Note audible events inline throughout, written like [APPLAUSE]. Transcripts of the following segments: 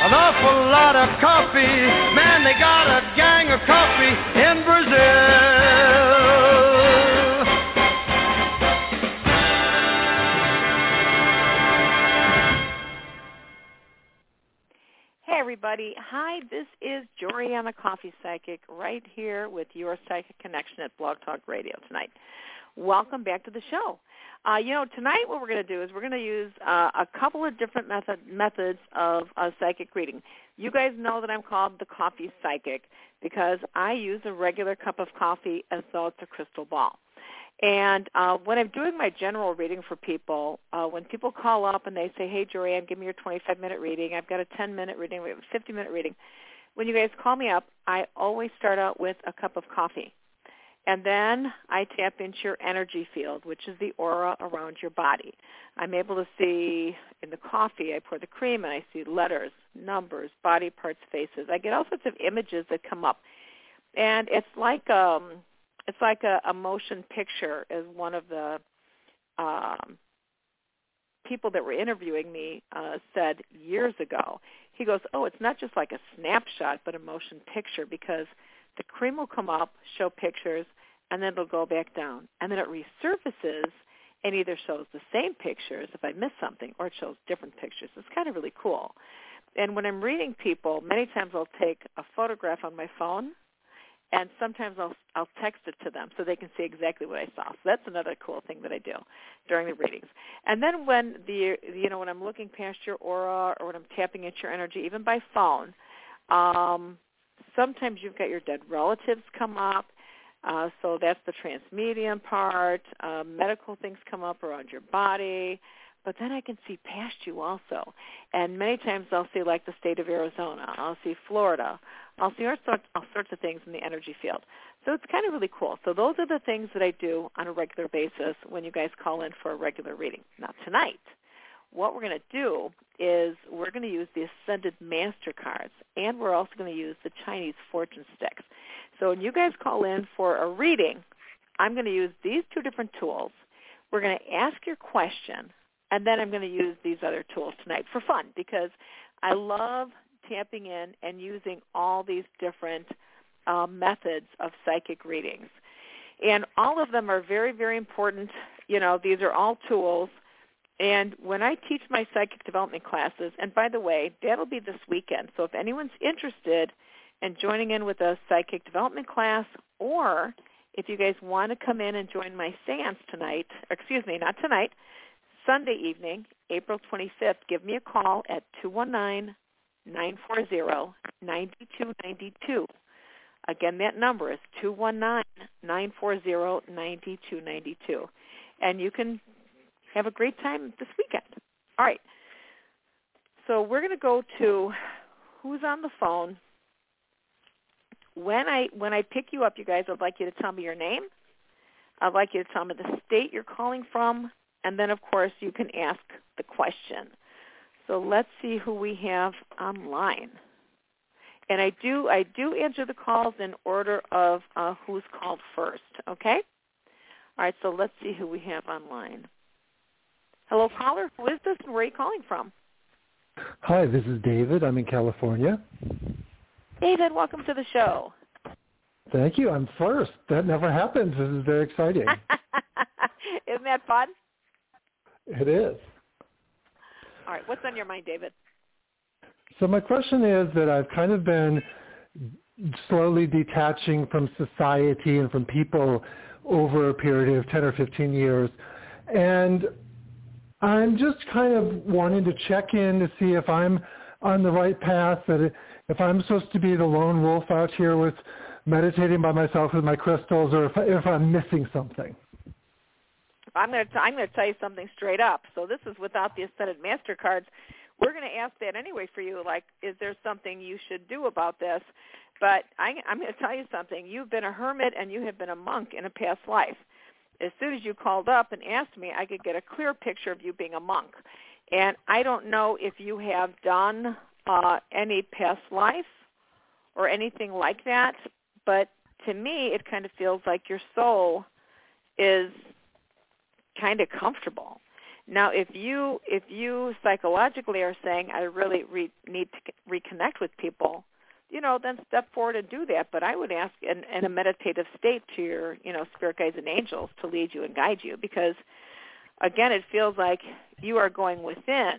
an awful lot of coffee. Man, they got a gang of coffee in Brazil. Hey everybody. Hi, this is Joriana Coffee Psychic right here with your Psychic Connection at Blog Talk Radio tonight. Welcome back to the show. Uh, you know, tonight what we're going to do is we're going to use uh, a couple of different method, methods of uh, psychic reading. You guys know that I'm called the Coffee Psychic because I use a regular cup of coffee as though it's a crystal ball. And uh, when I'm doing my general reading for people, uh, when people call up and they say, hey, Jorianne, give me your 25-minute reading. I've got a 10-minute reading. We have a 50-minute reading. When you guys call me up, I always start out with a cup of coffee. And then I tap into your energy field, which is the aura around your body. I'm able to see in the coffee, I pour the cream and I see letters, numbers, body parts, faces. I get all sorts of images that come up. And it's like um it's like a, a motion picture as one of the um people that were interviewing me uh, said years ago. He goes, "Oh, it's not just like a snapshot, but a motion picture because the cream will come up, show pictures, and then it'll go back down, and then it resurfaces and either shows the same pictures if I miss something, or it shows different pictures. It's kind of really cool. And when I'm reading people, many times I'll take a photograph on my phone and sometimes I'll I'll text it to them so they can see exactly what I saw. So that's another cool thing that I do during the readings. And then when the you know when I'm looking past your aura or when I'm tapping into your energy, even by phone, um, sometimes you've got your dead relatives come up. Uh, so that's the trance medium part. Uh, medical things come up around your body but then I can see past you also. And many times I'll see like the state of Arizona. I'll see Florida. I'll see all sorts, all sorts of things in the energy field. So it's kind of really cool. So those are the things that I do on a regular basis when you guys call in for a regular reading. Not tonight, what we're going to do is we're going to use the Ascended Master cards, and we're also going to use the Chinese fortune sticks. So when you guys call in for a reading, I'm going to use these two different tools. We're going to ask your question, and then I'm going to use these other tools tonight for fun because I love tapping in and using all these different uh, methods of psychic readings. And all of them are very, very important. You know, these are all tools. And when I teach my psychic development classes, and by the way, that'll be this weekend. So if anyone's interested in joining in with a psychic development class, or if you guys want to come in and join my seance tonight, excuse me, not tonight, Sunday evening, April 25th, give me a call at 219 940 9292. Again, that number is 219-940-9292. And you can have a great time this weekend. All right. So we're going to go to who's on the phone. When I when I pick you up, you guys, I'd like you to tell me your name. I'd like you to tell me the state you're calling from, and then of course you can ask the question. So let's see who we have online. And I do I do answer the calls in order of uh, who's called first. Okay. All right. So let's see who we have online. Hello, caller. Who is this, and where are you calling from? Hi, this is David. I'm in California. David, welcome to the show. Thank you. I'm first. That never happens. This is very exciting. [LAUGHS] Isn't that fun? It is. All right. What's on your mind, David? So my question is that I've kind of been slowly detaching from society and from people over a period of 10 or 15 years. And I'm just kind of wanting to check in to see if I'm on the right path, that if I'm supposed to be the lone wolf out here with meditating by myself with my crystals, or if, if I'm missing something. I'm going to I'm going to tell you something straight up. So this is without the ascended master cards. We're going to ask that anyway for you. Like, is there something you should do about this? But I, I'm going to tell you something. You've been a hermit and you have been a monk in a past life. As soon as you called up and asked me, I could get a clear picture of you being a monk. And I don't know if you have done uh, any past life or anything like that, but to me, it kind of feels like your soul is kind of comfortable. Now, if you if you psychologically are saying I really re- need to reconnect with people, you know, then step forward and do that. But I would ask in, in a meditative state to your you know spirit guides and angels to lead you and guide you because again, it feels like you are going within.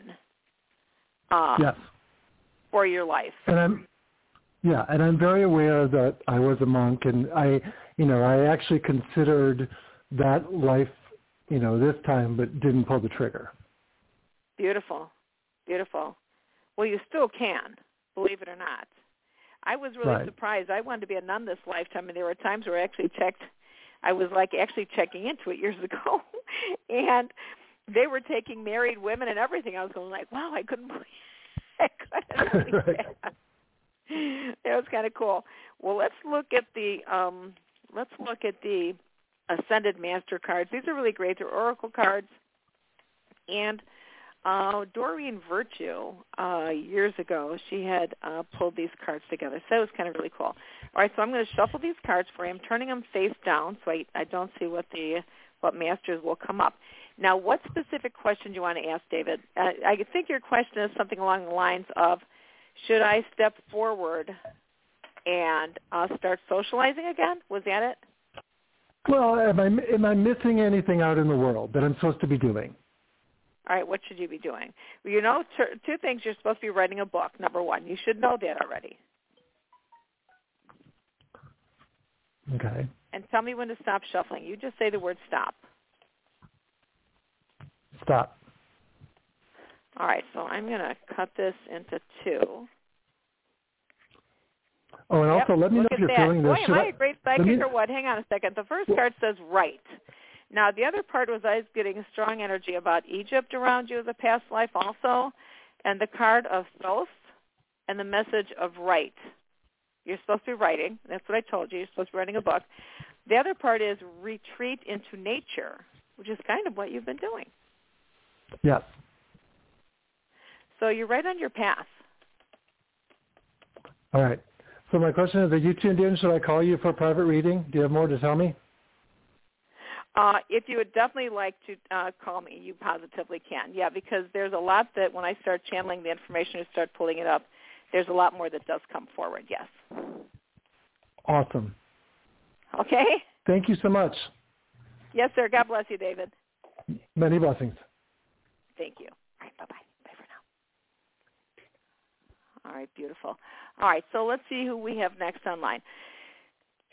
Uh, yes. For your life. And I'm yeah, and I'm very aware that I was a monk, and I, you know, I actually considered that life you know, this time, but didn't pull the trigger. Beautiful, beautiful. Well, you still can, believe it or not. I was really right. surprised. I wanted to be a nun this lifetime, and there were times where I actually checked. I was like actually checking into it years [LAUGHS] ago, and they were taking married women and everything. I was going like, wow, I couldn't [LAUGHS] believe, I couldn't [LAUGHS] believe right. that. It was kind of cool. Well, let's look at the um, let's look at the Ascended Master cards. These are really great. They're Oracle cards. And uh, Doreen Virtue, uh, years ago, she had uh, pulled these cards together. So it was kind of really cool. All right, so I'm going to shuffle these cards for you. I'm turning them face down so I, I don't see what the what masters will come up. Now, what specific question do you want to ask, David? Uh, I think your question is something along the lines of, should I step forward and uh, start socializing again? Was that it? Well, am I am I missing anything out in the world that I'm supposed to be doing? All right, what should you be doing? Well, you know, t- two things. You're supposed to be writing a book. Number one, you should know that already. Okay. And tell me when to stop shuffling. You just say the word stop. Stop. All right, so I'm going to cut this into two. Oh, and yep. also let me Look know if you're that. feeling Boy, this. am I a great psychic me, or what? Hang on a second. The first card says right. Now, the other part was I was getting a strong energy about Egypt around you as a past life also, and the card of Thoth and the message of right. You're supposed to be writing. That's what I told you. You're supposed to be writing a book. The other part is retreat into nature, which is kind of what you've been doing. Yes. So you're right on your path. All right. So my question is, are you tuned in? Should I call you for a private reading? Do you have more to tell me? Uh, if you would definitely like to uh, call me, you positively can. Yeah, because there's a lot that when I start channeling the information and start pulling it up, there's a lot more that does come forward. Yes. Awesome. Okay. Thank you so much. Yes, sir. God bless you, David. Many blessings. Thank you. All right. Bye-bye. Bye for now. All right. Beautiful. All right. So let's see who we have next online.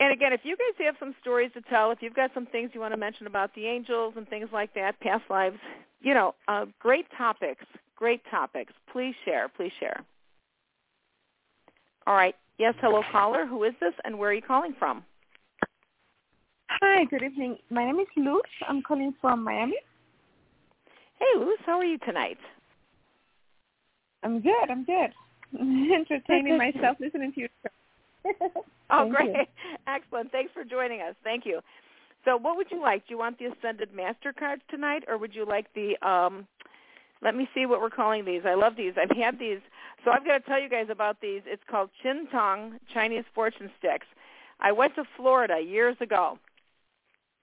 And again, if you guys have some stories to tell, if you've got some things you want to mention about the angels and things like that, past lives, you know, uh, great topics, great topics. Please share. Please share. All right. Yes, hello caller. Who is this and where are you calling from? Hi, good evening. My name is Luz. I'm calling from Miami. Hey, Luz, how are you tonight? I'm good. I'm good. [LAUGHS] Entertaining myself listening to you. [LAUGHS] oh, great. You. [LAUGHS] Excellent. Thanks for joining us. Thank you. So what would you like? Do you want the Ascended Master cards tonight or would you like the um let me see what we're calling these. I love these. I've had these. So I've got to tell you guys about these. It's called Chien Tung Chinese fortune sticks. I went to Florida years ago.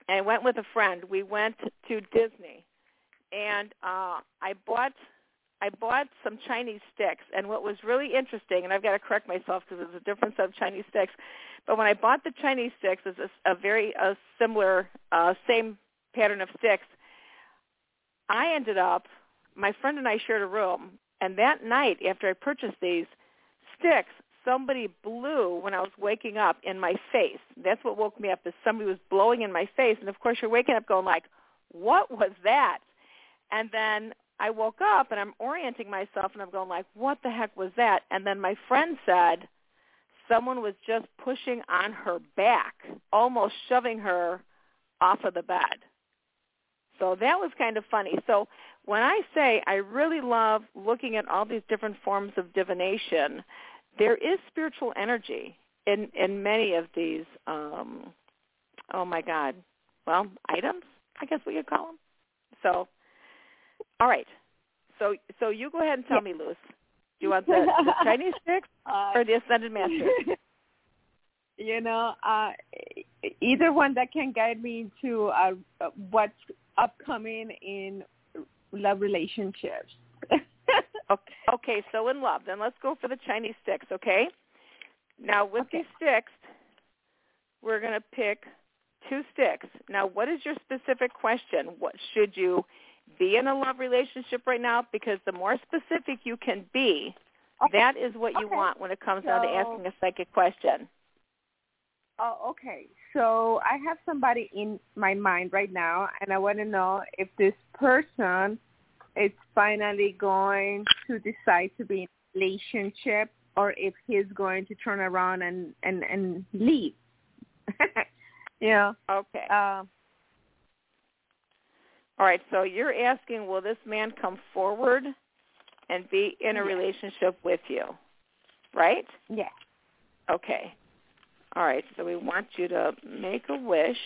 And I went with a friend. We went to Disney. And uh I bought I bought some Chinese sticks, and what was really interesting, and I've got to correct myself because there's a difference of Chinese sticks, but when I bought the Chinese sticks, it's a, a very a similar, uh, same pattern of sticks. I ended up, my friend and I shared a room, and that night after I purchased these sticks, somebody blew when I was waking up in my face. That's what woke me up is somebody was blowing in my face, and of course you're waking up going like, what was that? And then I woke up and I'm orienting myself and I'm going like, what the heck was that? And then my friend said someone was just pushing on her back, almost shoving her off of the bed. So that was kind of funny. So when I say I really love looking at all these different forms of divination, there is spiritual energy in in many of these um oh my god. Well, items, I guess we could call them. So all right. So so you go ahead and tell yeah. me, Luz. Do you want the, the [LAUGHS] Chinese sticks uh, or the Ascended Master? [LAUGHS] You know, uh, either one that can guide me to uh, what's upcoming in love relationships. [LAUGHS] okay, okay, so in love, then let's go for the Chinese sticks, okay? Now with okay. these sticks, we're going to pick two sticks. Now, what is your specific question? What should you be in a love relationship right now because the more specific you can be, okay. that is what you okay. want when it comes so, down to asking a psychic question. Oh, okay. So I have somebody in my mind right now, and I want to know if this person is finally going to decide to be in a relationship or if he's going to turn around and and and leave. [LAUGHS] yeah. Okay. Uh, all right, so you're asking, will this man come forward and be in a yes. relationship with you, right? Yes. Okay. All right, so we want you to make a wish.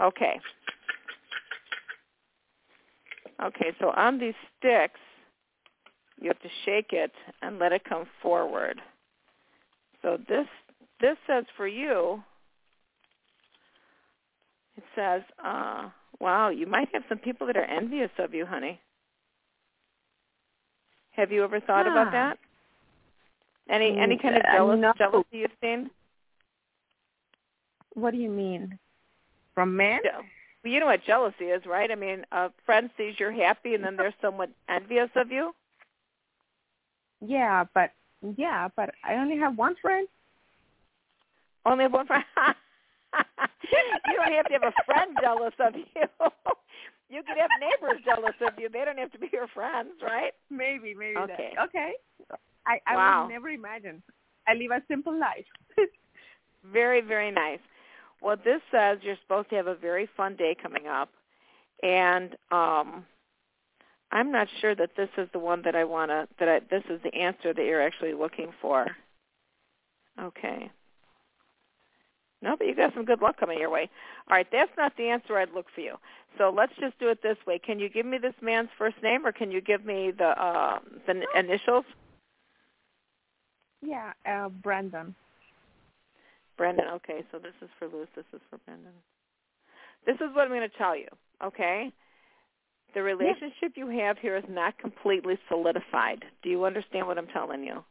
Okay. Okay, so on these sticks, you have to shake it and let it come forward. So this this says for you, it says, uh, wow, you might have some people that are envious of you, honey. Have you ever thought huh. about that? Any any kind of jealous, no. jealousy you've seen? What do you mean? From men? Yeah. Well, you know what jealousy is, right? I mean, a friend sees you're happy and then they're somewhat envious of you. Yeah, but yeah, but I only have one friend. Only one friend. [LAUGHS] you don't have to have a friend jealous of you. [LAUGHS] you can have neighbors jealous of you. They don't have to be your friends, right? Maybe, maybe. Okay. That. Okay. I I wow. would never imagine. I live a simple life. [LAUGHS] very, very nice. Well, this says you're supposed to have a very fun day coming up, and um I'm not sure that this is the one that I want to, that I, this is the answer that you're actually looking for. Okay. No, but you got some good luck coming your way. All right, that's not the answer I'd look for you. So let's just do it this way. Can you give me this man's first name, or can you give me the uh, the initials? Yeah, uh, Brandon. Brandon. Okay, so this is for Luz. This is for Brandon. This is what I'm going to tell you. Okay, the relationship yeah. you have here is not completely solidified. Do you understand what I'm telling you?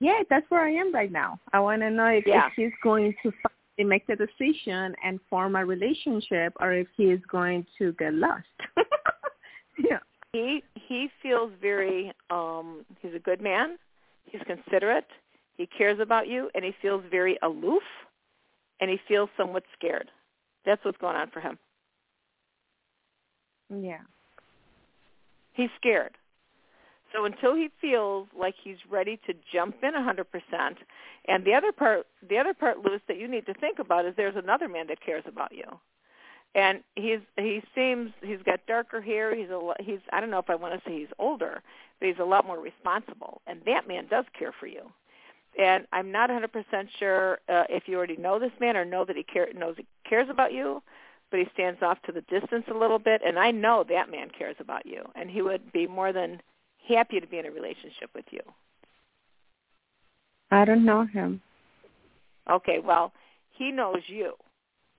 Yeah, that's where I am right now. I want to know if, yeah. if he's going to finally make the decision and form a relationship, or if he is going to get lost. [LAUGHS] yeah. He he feels very. um He's a good man. He's considerate. He cares about you, and he feels very aloof, and he feels somewhat scared. That's what's going on for him. Yeah. He's scared. So until he feels like he's ready to jump in 100%, and the other part, the other part, Luz, that you need to think about is there's another man that cares about you, and he's he seems he's got darker hair. He's a he's I don't know if I want to say he's older, but he's a lot more responsible, and that man does care for you. And I'm not 100% sure uh, if you already know this man or know that he care, knows he cares about you, but he stands off to the distance a little bit. And I know that man cares about you, and he would be more than happy to be in a relationship with you. I don't know him. Okay, well, he knows you.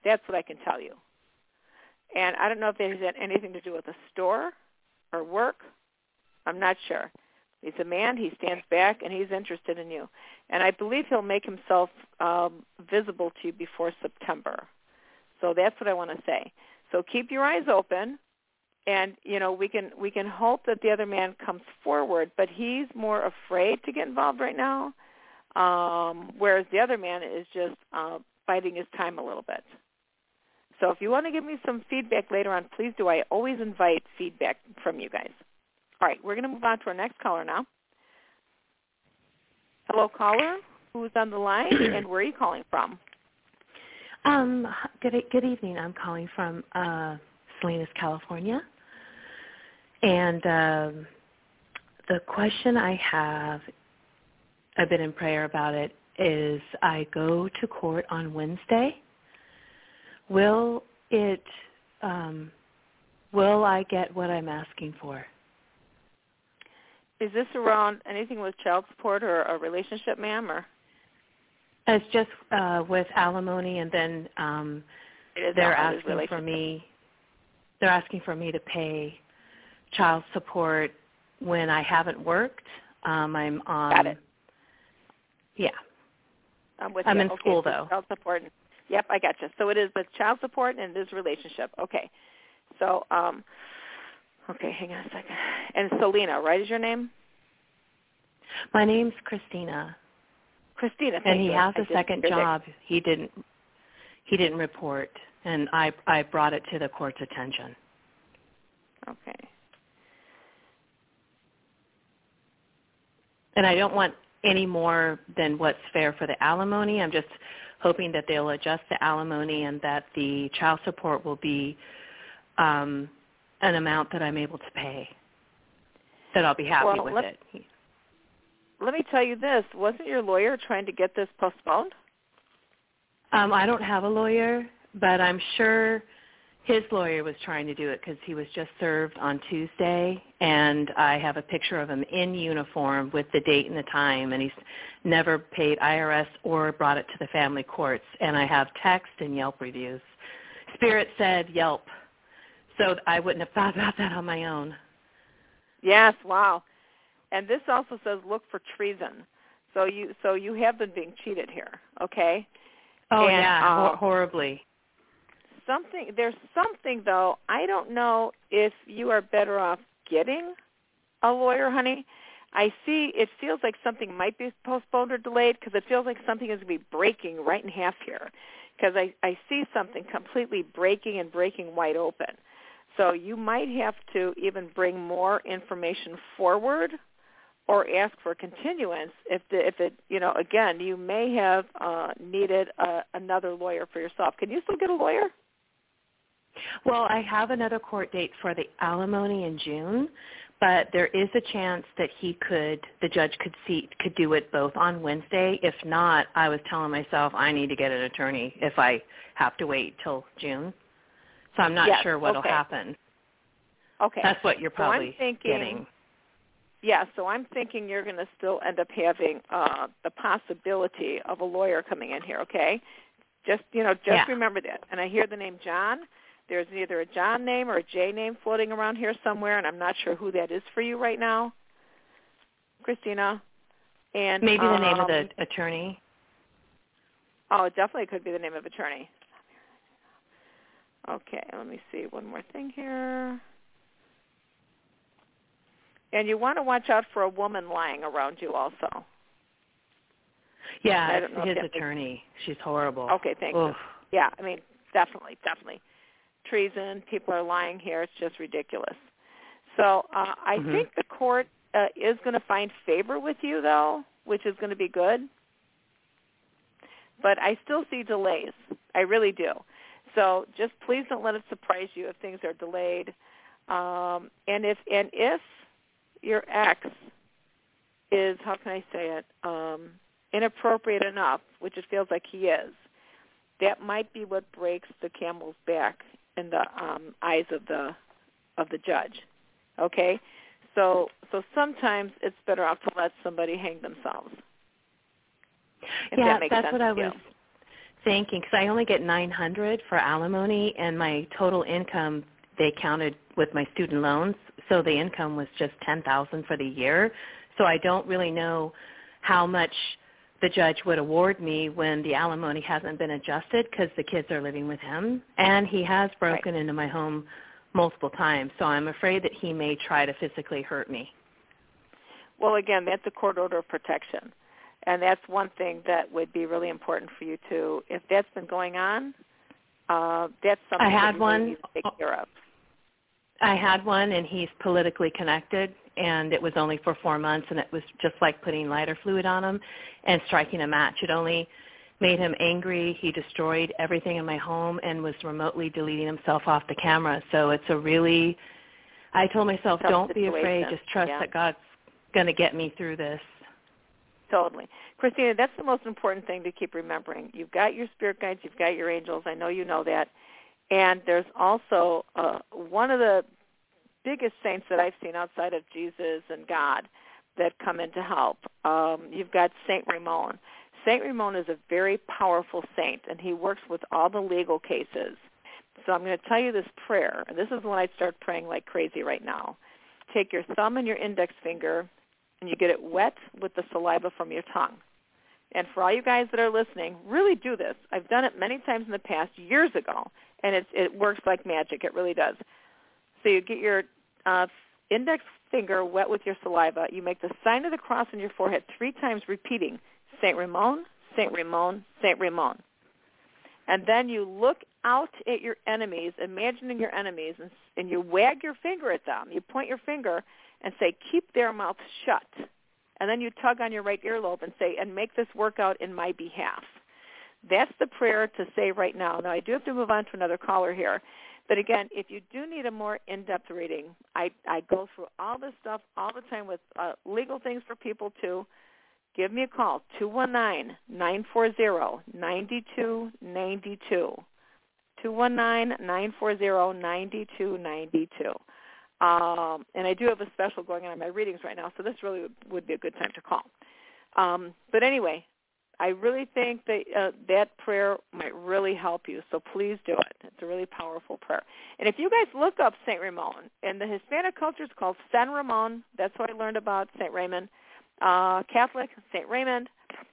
That's what I can tell you. And I don't know if it has anything to do with a store or work. I'm not sure. He's a man. He stands back, and he's interested in you. And I believe he'll make himself um, visible to you before September. So that's what I want to say. So keep your eyes open and you know we can we can hope that the other man comes forward but he's more afraid to get involved right now um whereas the other man is just uh biding his time a little bit. So if you want to give me some feedback later on please do. I always invite feedback from you guys. All right we're going to move on to our next caller now. Hello caller who's on the line [CLEARS THROAT] and where are you calling from um good good evening i'm calling from uh Salinas, California. And um, the question I have, I've been in prayer about it, is I go to court on Wednesday. Will it, um, will I get what I'm asking for? Is this around anything with child support or a relationship, ma'am, or? It's just uh, with alimony, and then um, they're asking for me. They're asking for me to pay child support when I haven't worked. Um, I'm on. Got it. Yeah. I'm with I'm you. in okay, school so though. Child support. And, Yep, I got you. So it is the child support and it is relationship. Okay. So, um, okay, hang on a second. And Selena, right, is your name? My name's Christina. Christina, and he you. has I a second job. He didn't. He didn't report, and I I brought it to the court's attention. Okay. and I don't want any more than what's fair for the alimony. I'm just hoping that they'll adjust the alimony and that the child support will be um, an amount that I'm able to pay. That I'll be happy well, with it. Let me tell you this: wasn't your lawyer trying to get this postponed? Um, I don't have a lawyer, but I'm sure his lawyer was trying to do it because he was just served on Tuesday, and I have a picture of him in uniform with the date and the time, and he's never paid IRS or brought it to the family courts. And I have text and Yelp reviews. Spirit said Yelp, so I wouldn't have thought about that on my own. Yes, wow. And this also says look for treason. So you so you have been being cheated here, okay? Oh and, yeah, uh, horribly something there's something though i don't know if you are better off getting a lawyer honey i see it feels like something might be postponed or delayed because it feels like something is going to be breaking right in half here because i i see something completely breaking and breaking wide open so you might have to even bring more information forward or ask for continuance if the if it you know again you may have uh needed a, another lawyer for yourself can you still get a lawyer well, I have another court date for the alimony in June, but there is a chance that he could the judge could see could do it both on Wednesday. If not, I was telling myself I need to get an attorney if I have to wait till June. So I'm not yes, sure what'll okay. happen. Okay. That's what you're probably so I'm thinking, getting. Yeah, so I'm thinking you're going to still end up having uh the possibility of a lawyer coming in here, okay? Just, you know, just Yeah. remember that. And I hear the name John. There's either a John name or a J name floating around here somewhere, and I'm not sure who that is for you right now, Christina. And Maybe the name of the um, attorney. Oh, it definitely could be the name of attorney. Okay, let me see one more thing here. And you want to watch out for a woman lying around you also. Yeah, I don't know his that makes- attorney. She's horrible. Okay, thank you. Yeah, I mean, definitely, definitely. Treason, people are lying here. It's just ridiculous. So uh, I Mhm. think the court uh, is going to find favor with you, though, which is going to be good. But I still see delays. I really do. So just please don't let it surprise you if things are delayed. Um, and if and if your ex is how can I say it um, inappropriate enough, which it feels like he is, that might be what breaks the camel's back in the um, eyes of the of the judge. Okay, so so sometimes it's better off to let somebody hang themselves. If yeah, that makes that's sense what I was thinking because I only get 900 for alimony, and my total income they counted with my student loans, so the income was just 10,000 for the year. So I don't really know how much the judge would award me when the alimony hasn't been adjusted because the kids are living with him, and he has broken into my home multiple times. So I'm afraid that he may try to physically hurt me. Well, again, that's a court order of protection. And that's one thing that would be really important for you to, if that's been going on, uh, that's something I had that you one. need to take care of. I had one, and he's politically connected, and it was only for four months, and it was just like putting lighter fluid on him and striking a match. It only made him angry. He destroyed everything in my home and was remotely deleting himself off the camera. So it's a really, I told myself, Tough don't be afraid. Just trust Yeah. that God's going to get me through this. Totally. Christina, that's the most important thing to keep remembering. You've got your spirit guides, you've got your angels. I know you know that. And there's also uh, one of the biggest saints that I've seen outside of Jesus and God that come in to help. Um, you've got Saint Ramon. Saint Ramon is a very powerful saint, and he works with all the legal cases. So I'm going to tell you this prayer, and this is when I start praying like crazy right now. Take your thumb and your index finger, and you get it wet with the saliva from your tongue. And for all you guys that are listening, really do this. I've done it many times in the past, years ago, and it's, it works like magic. It really does. So you get your uh, index finger wet with your saliva. You make the sign of the cross on your forehead three times, repeating Saint Ramon, Saint Ramon, Saint Ramon. And then you look out at your enemies, imagining your enemies, and, and you wag your finger at them. You point your finger and say, keep their mouths shut. And then you tug on your right earlobe and say, and make this work out in my behalf. That's the prayer to say right now. Now, I do have to move on to another caller here. But again, if you do need a more in-depth reading, I, I go through all this stuff all the time with uh, legal things for people too. Give me a call, 219-940-9292. 219-940-9292. Um, and I do have a special going on in my readings right now, so this really would, would be a good time to call. Um, but anyway, I really think that uh, that prayer might really help you, so please do it. It's a really powerful prayer. And if you guys look up Saint Ramon, in the Hispanic culture it's called San Ramon. That's what I learned about Saint Raymond. Uh, Catholic, Saint Raymond.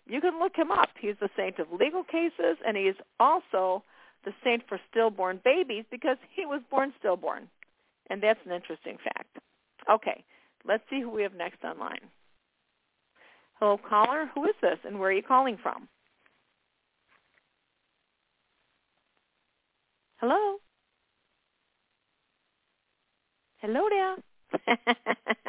You can look him up. He's the saint of legal cases, and he is also the saint for stillborn babies because he was born stillborn. And that's an interesting fact. Okay, let's see who we have next online. Hello, caller. Who is this, and where are you calling from? Hello. Hello there. [LAUGHS]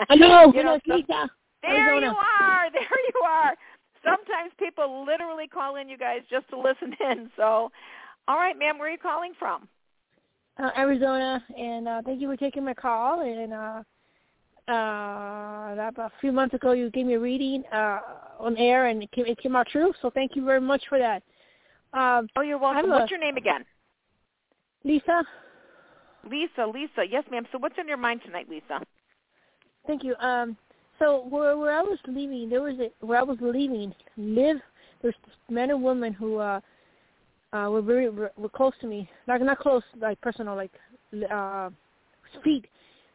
Hello, You know, hello, Lisa. There Arizona. you are. [LAUGHS] There you are. Sometimes people literally call in, you guys, just to listen [LAUGHS] in. So, all right, ma'am, where are you calling from? Uh, Arizona, and uh, thank you for taking my call. And uh, uh, about a few months ago. You gave me a reading uh, on air, and it came, it came out true. So thank you very much for that. Um, oh, you're welcome. What's your name again? Lisa. Lisa, Lisa. Yes, ma'am. So what's on your mind tonight, Lisa? Thank you. Um, so where where I was leaving, there was a where I was leaving live. There's men and women who uh, uh, were very were close to me, like not close, like personal, like uh, feet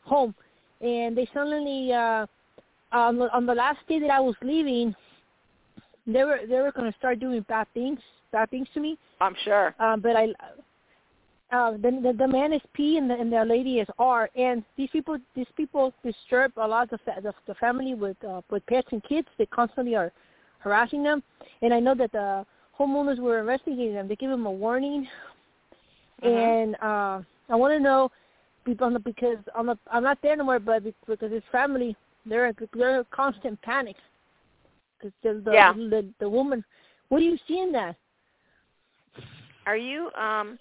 home, and they suddenly uh, on the, on the last day that I was leaving, they were they were going to start doing bad things, bad things to me. I'm sure. Um, but I uh, the, the the man is P and the and the lady is R, and these people these people disturb a lot of the, the, the family with uh, with pets and kids. They constantly are harassing them, and I know that the homeowners were investigating them. They gave them a warning, mm-hmm. and uh, I want to know because I'm not I'm not there anymore, but because his family they're they're in constant panic because the the, yeah. the the woman. What do you see in that? Are you um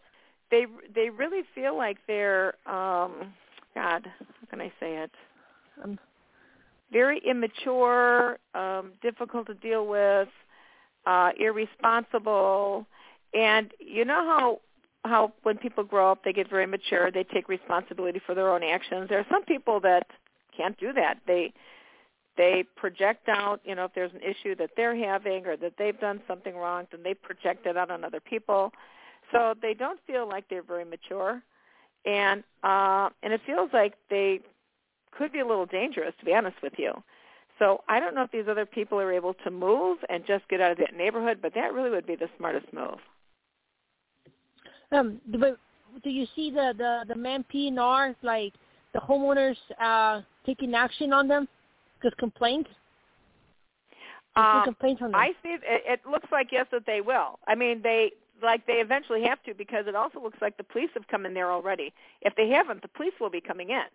they they really feel like they're um god how can i say it um, very immature um difficult to deal with uh irresponsible and you know how how when people grow up they get very mature they take responsibility for their own actions there are some people that can't do that they they project out you know if there's an issue that they're having or that they've done something wrong then they project it out on other people so they don't feel like they're very mature, and uh, and it feels like they could be a little dangerous, to be honest with you. So I don't know if these other people are able to move and just get out of that neighborhood, but that really would be the smartest move. Um, but do you see the the the man PNR like the homeowners uh taking action on them because complaints? Um, complaints on them. I see. It, it looks like yes that they will. I mean, they like they eventually have to because it also looks like the police have come in there already. If they haven't, the police will be coming in.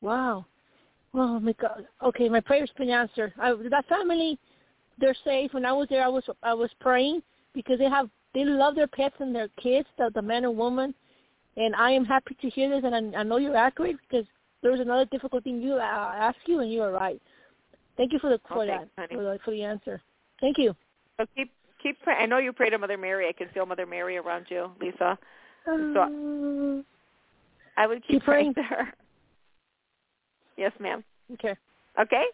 Wow. Oh my God. Okay, my prayer's been answered. I, that family, they're safe. When I was there, I was I was praying because they have they love their pets and their kids, the, the man and woman, and I am happy to hear this. And I, I know you're accurate because there was another difficult thing you uh, asked you, and you are right. Thank you for the for okay, that for the, for the answer. Thank you. So keep keep pray- I know you pray to Mother Mary. I can feel Mother Mary around you, Lisa. So I would keep, keep praying to her. Yes, ma'am. Okay. Okay.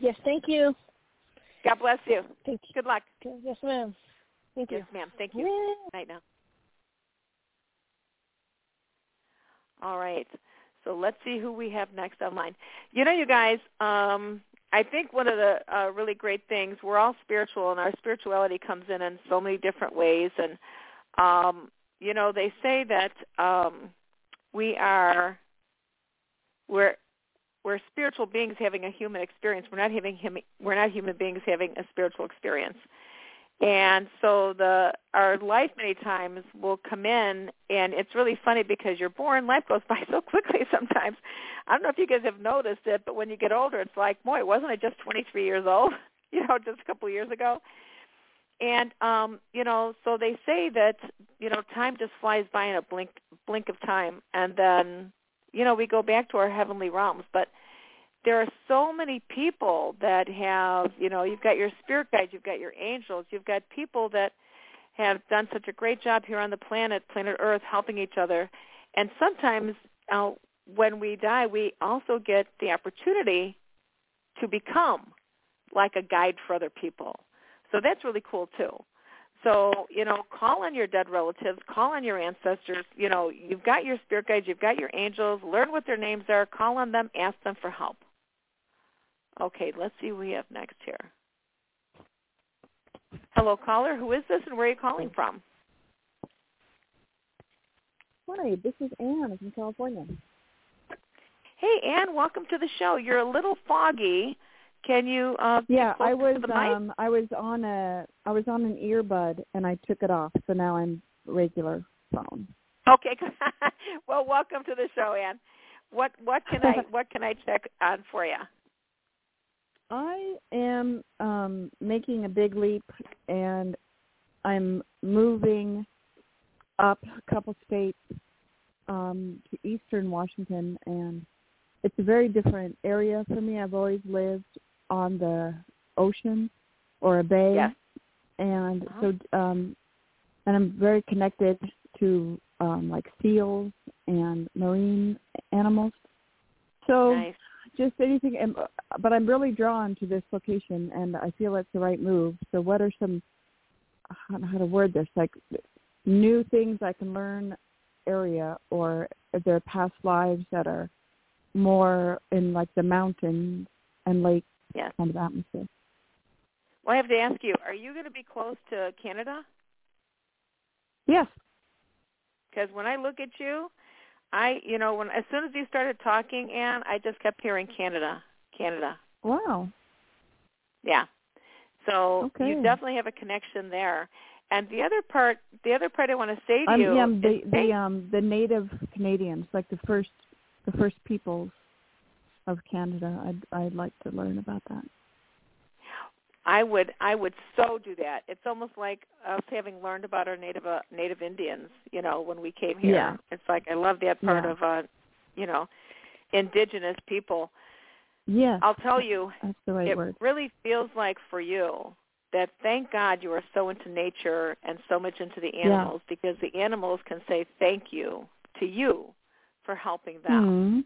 Yes, thank you. God bless you. Thank you. Good luck. Yes, ma'am. Thank yes, you. Yes, ma'am. Thank you. Yeah. Night now. All right. So let's see who we have next online. You know, you guys, um, I think one of the uh, really great things we're all spiritual, and our spirituality comes in in so many different ways. And um, you know, they say that um, we are we're we're spiritual beings having a human experience. We're not having hum, we're not human beings having a spiritual experience. And so the our life many times will come in and it's really funny because you're born, life goes [LAUGHS] by so quickly sometimes. I don't know if you guys have noticed it, but when you get older it's like, boy, wasn't I just 23 years old, [LAUGHS] you know, just a couple of years ago? And um, you know, so they say that, you know, time just flies by in a blink blink of time and then, you know, we go back to our heavenly realms, but there are so many people that have, you know, you've got your spirit guides, you've got your angels, you've got people that have done such a great job here on the planet, planet Earth, helping each other. And sometimes uh, when we die, we also get the opportunity to become like a guide for other people. So that's really cool too. So, you know, call on your dead relatives, call on your ancestors. You know, you've got your spirit guides, you've got your angels. Learn what their names are, call on them, ask them for help. Okay, let's see who we have next here. Hello, caller. Who is this and where are you calling from? Hi, this is Anne from California. Hey, Anne, welcome to the show. You're a little foggy. Can you uh Yeah, I was um I was on a I was on an earbud and I took it off, so now I'm regular phone. Okay. [LAUGHS] well, welcome to the show, Anne. What what can I [LAUGHS] what can I check on for you? I am um, making a big leap, and I'm moving up a couple states um, to eastern Washington, and it's a very different area for me. I've always lived on the ocean or a bay, Yes. and Uh-huh. so um, and I'm very connected to um, like seals and marine animals. So Nice. Just anything, and, uh, but I'm really drawn to this location, and I feel it's the right move. So what are some I don't know how to word this like new things I can learn area, or there past lives that are more in like the mountains and lake Yes. kind of atmosphere. Well, I have to ask you, are you going to be close to Canada? Yes. Because when I look at you, I, you know, when as soon as you started talking, Anne, I just kept hearing Canada, Canada. Wow. Yeah. So Okay. you definitely have a connection there. And the other part, the other part I want to say to Um, you yeah, is the thank- the um the native Canadians, like the first the first peoples of Canada. I'd I'd like to learn about that. I would I would so do that. It's almost like us having learned about our native uh, native Indians, you know, when we came here. Yeah. It's like I love that part Yeah. of uh, you know, indigenous people. Yes. I'll tell you, That's the right it word. really feels like for you that thank God you are so into nature and so much into the animals because the animals can say thank you to you for helping them.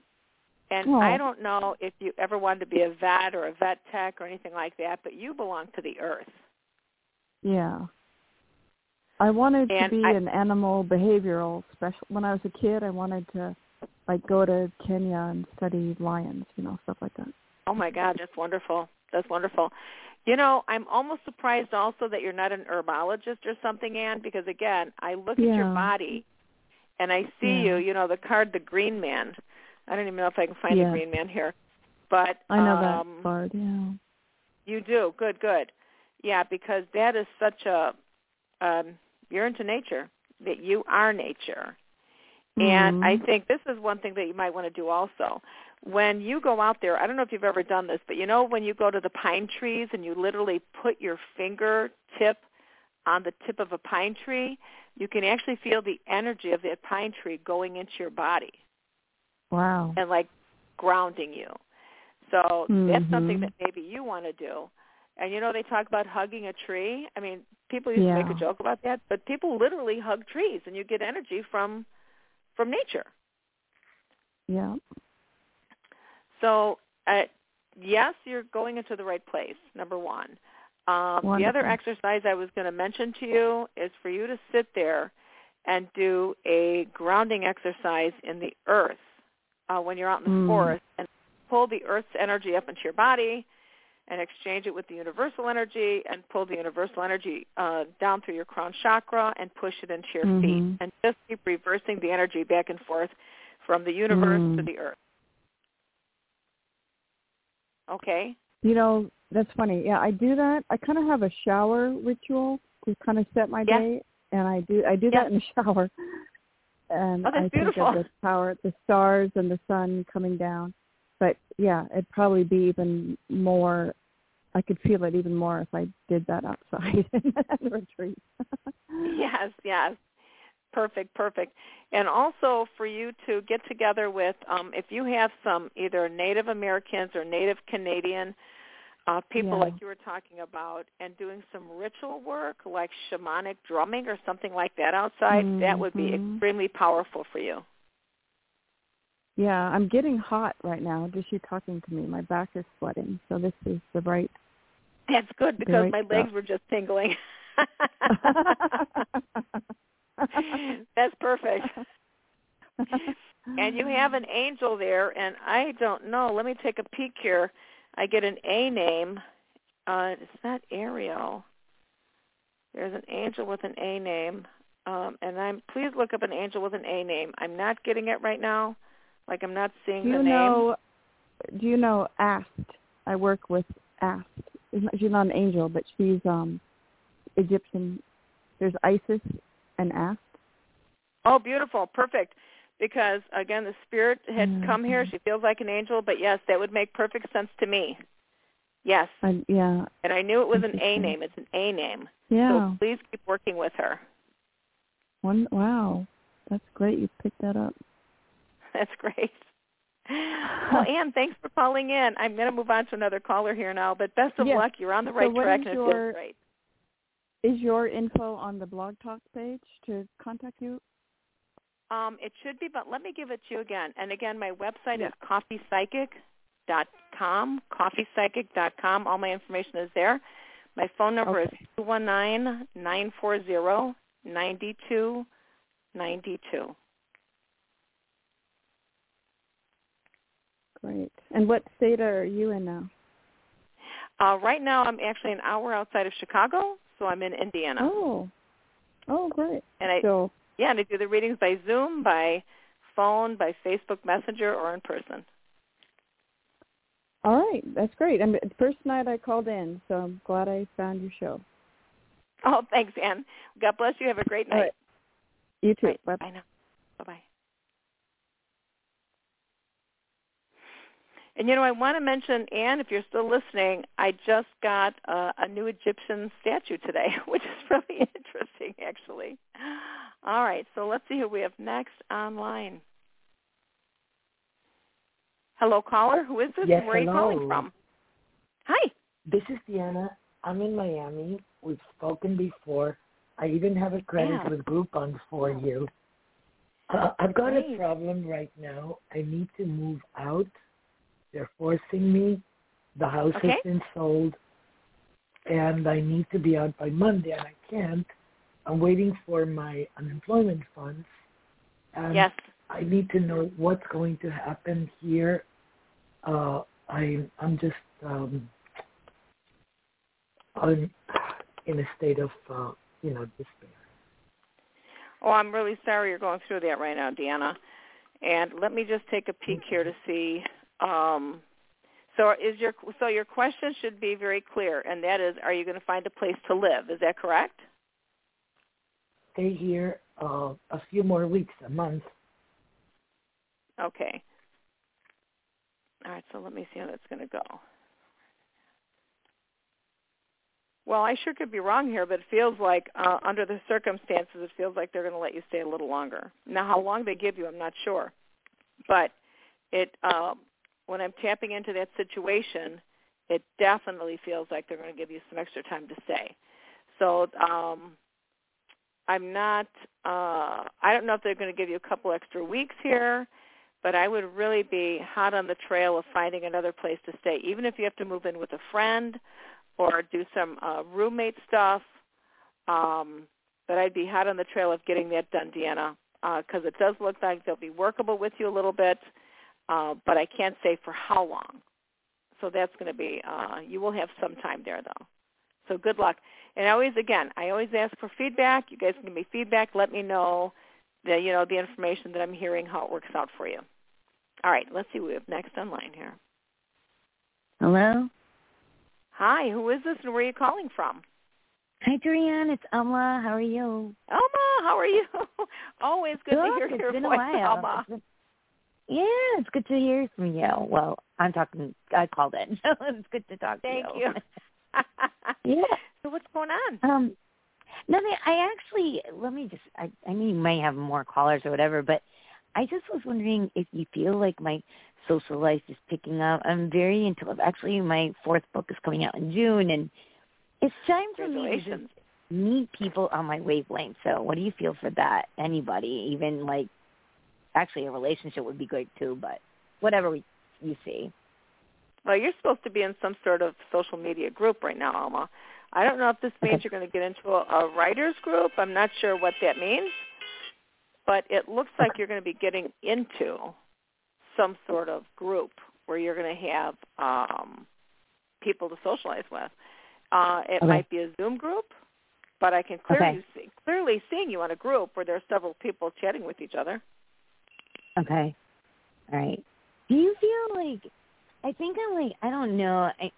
And Aw. I don't know if you ever wanted to be a vet or a vet tech or anything like that, but you belong to the earth. Yeah. I wanted And to be I- an animal behavioral special. When I was a kid, I wanted to like go to Kenya and study lions, you know, stuff like that. Oh my God, that's wonderful. That's wonderful. You know, I'm almost surprised also that you're not an herbologist or something, Anne, because again, I look at your body and I see Yeah. you, you know, the card the green man. I don't even know if I can find Yeah. the green man here. But I know um that card, yeah. You do. Good, good. Yeah, because that is such a um you're into nature. That you are nature. And I Mhm. think this is one thing that you might want to do also. When you go out there, I don't know if you've ever done this, but you know when you go to the pine trees and you literally put your finger tip on the tip of a pine tree, you can actually feel the energy of that pine tree going into your body Wow. and like grounding you. So that's something that maybe you want to do. And you know they talk about hugging a tree. I mean, people used to make a joke about that, but people literally hug trees and you get energy from from nature. Yeah. So, uh, yes, you're going into the right place. Number one. Um, the other exercise I was going to mention to you is for you to sit there and do a grounding exercise in the earth uh, when you're out in the Mm. forest and pull the earth's energy up into your body and exchange it with the universal energy and pull the universal energy uh, down through your crown chakra and push it into your Mhm. feet and just keep reversing the energy back and forth from the universe to Mm. the earth. Okay? You know, that's funny. Yeah, I do that. I kind of have a shower ritual to kind of set my Yeah. day, and I do I do Yeah. that in the [LAUGHS] shower. And Oh, that's I think beautiful. of the power, the stars and the sun coming down. But yeah, it'd probably be even more. I could feel it even more if I did that outside [LAUGHS] in the retreat. [LAUGHS] Yes, yes. Perfect, perfect. And also for you to get together with, um, if you have some either Native Americans or Native Canadian uh, people Yeah. like you were talking about and doing some ritual work like shamanic drumming or something like that outside, that would be Mhm. extremely powerful for you. Yeah, I'm getting hot right now. Just you talking to me, my back is sweating. So this is the right. That's good because Great my stuff. legs were just tingling. [LAUGHS] That's perfect. and you have an [LAUGHS] angel there and i don't know let me take a peek here i get an a name uh it's not ariel there's an angel with an a name um and i'm please look up an angel with an a name i'm not getting it right now like i'm not seeing do the you name know? Do you know Ast? I work with Ast. She's not- She's not an angel, but she's um Egyptian. There's Isis and Ast. oh beautiful perfect because again the spirit had mm-hmm. come here she feels like an angel but yes that would make perfect sense to me yes And yeah, and i knew it was an a name it's an a name yeah. So please keep working with her. One. Wow, that's great. You picked that up. [LAUGHS] That's great. [LAUGHS] well, Anne, thanks for calling in. I'm going to move on to another caller here now, but best of yes. luck. You're on the right so track, and your, it feels great. Is your info on the blog talk page to contact you? Um, it should be, but let me give it to you again. And again, my website yeah. is coffeepsychic.com, coffeepsychic.com. All my information is there. My phone number okay. is two one nine nine four zero ninety two ninety two. Great. And what state are you in now? Uh, right now, I'm actually an hour outside of Chicago, so I'm in Indiana. Oh, oh, great. And I, so, yeah, and I do the readings by Zoom, by phone, by Facebook Messenger, or in person. All right, that's great. And the first night I called in, so I'm glad I found your show. Oh, thanks, Anne. God bless you. Have a great night. Right. You too. Right. Bye. Bye now. Bye-bye. And you know, I want to mention, Anne, if you're still listening, I just got uh, a new Egyptian statue today, [LAUGHS] which is really [LAUGHS] interesting, actually. All right, so let's see who we have next online. Hello, caller. Who is this? Yes, Where are you calling from? Hi. This is Deanna. I'm in Miami. We've spoken before. I even have a credit Yeah. with Groupon for you. Uh, I've got Great. a problem right now. I need to move out. They're forcing me. The house Okay. has been sold, and I need to be out by Monday, and I can't. I'm waiting for my unemployment funds. And yes. I need to know what's going to happen here. Uh, I I'm just um, I'm in a state of uh, you know despair. Oh, I'm really sorry you're going through that right now, Deanna. And let me just take a peek here to see. Um, so is your so your question should be very clear, and that is, are you going to find a place to live? Is that correct? Stay here uh, a few more weeks, a month. Okay. All right. So let me see how that's going to go. Well, I sure could be wrong here, but it feels like uh, under the circumstances, it feels like they're going to let you stay a little longer. Now, how long they give you, I'm not sure, but it um, when I'm tapping into that situation, it definitely feels like they're going to give you some extra time to stay. So um, I'm not. Uh, I don't know if they're going to give you a couple extra weeks here, but I would really be hot on the trail of finding another place to stay, even if you have to move in with a friend or do some uh, roommate stuff. Um, but I'd be hot on the trail of getting that done, Deanna, because it does look like they'll be workable with you a little bit, uh, but I can't say for how long. So that's going to be, uh, you will have some time there, though. So good luck. And I always, again, I always ask for feedback. You guys can give me feedback. Let me know the, you know, the information that I'm hearing, how it works out for you. All right, let's see what we have next online here. Hello. Hi, who is this and where are you calling from? Hi, Jorianne. It's Alma. How are you? Alma, how are you? [LAUGHS] Always good, to hear it's your been voice, a while. Alma. It's been- yeah, it's good to hear from you. Well, I'm talking. I called in, [LAUGHS] so it's good to talk Thank to you. Thank you. [LAUGHS] [LAUGHS] yeah. So what's going on? Um, nothing. I actually let me just. I, I mean, you may have more callers or whatever, but I just was wondering if you feel like my social life is picking up. I'm very into it. Actually, my fourth book is coming out in June, and it's time for me to meet people on my wavelength. So, what do you feel for that? Anybody, even like, actually, a relationship would be great too. But whatever we, you see. Well, you're supposed to be in some sort of social media group right now, Alma. I don't know if this means you're going to get into a, a writers group. I'm not sure what that means, but it looks like you're going to be getting into some sort of group where you're going to have um, people to socialize with. Uh, it Okay. might be a Zoom group, but I can clearly Okay. see clearly seeing you on a group where there are several people chatting with each other. Okay. All right. Do you feel like I think I'm like I don't know. I,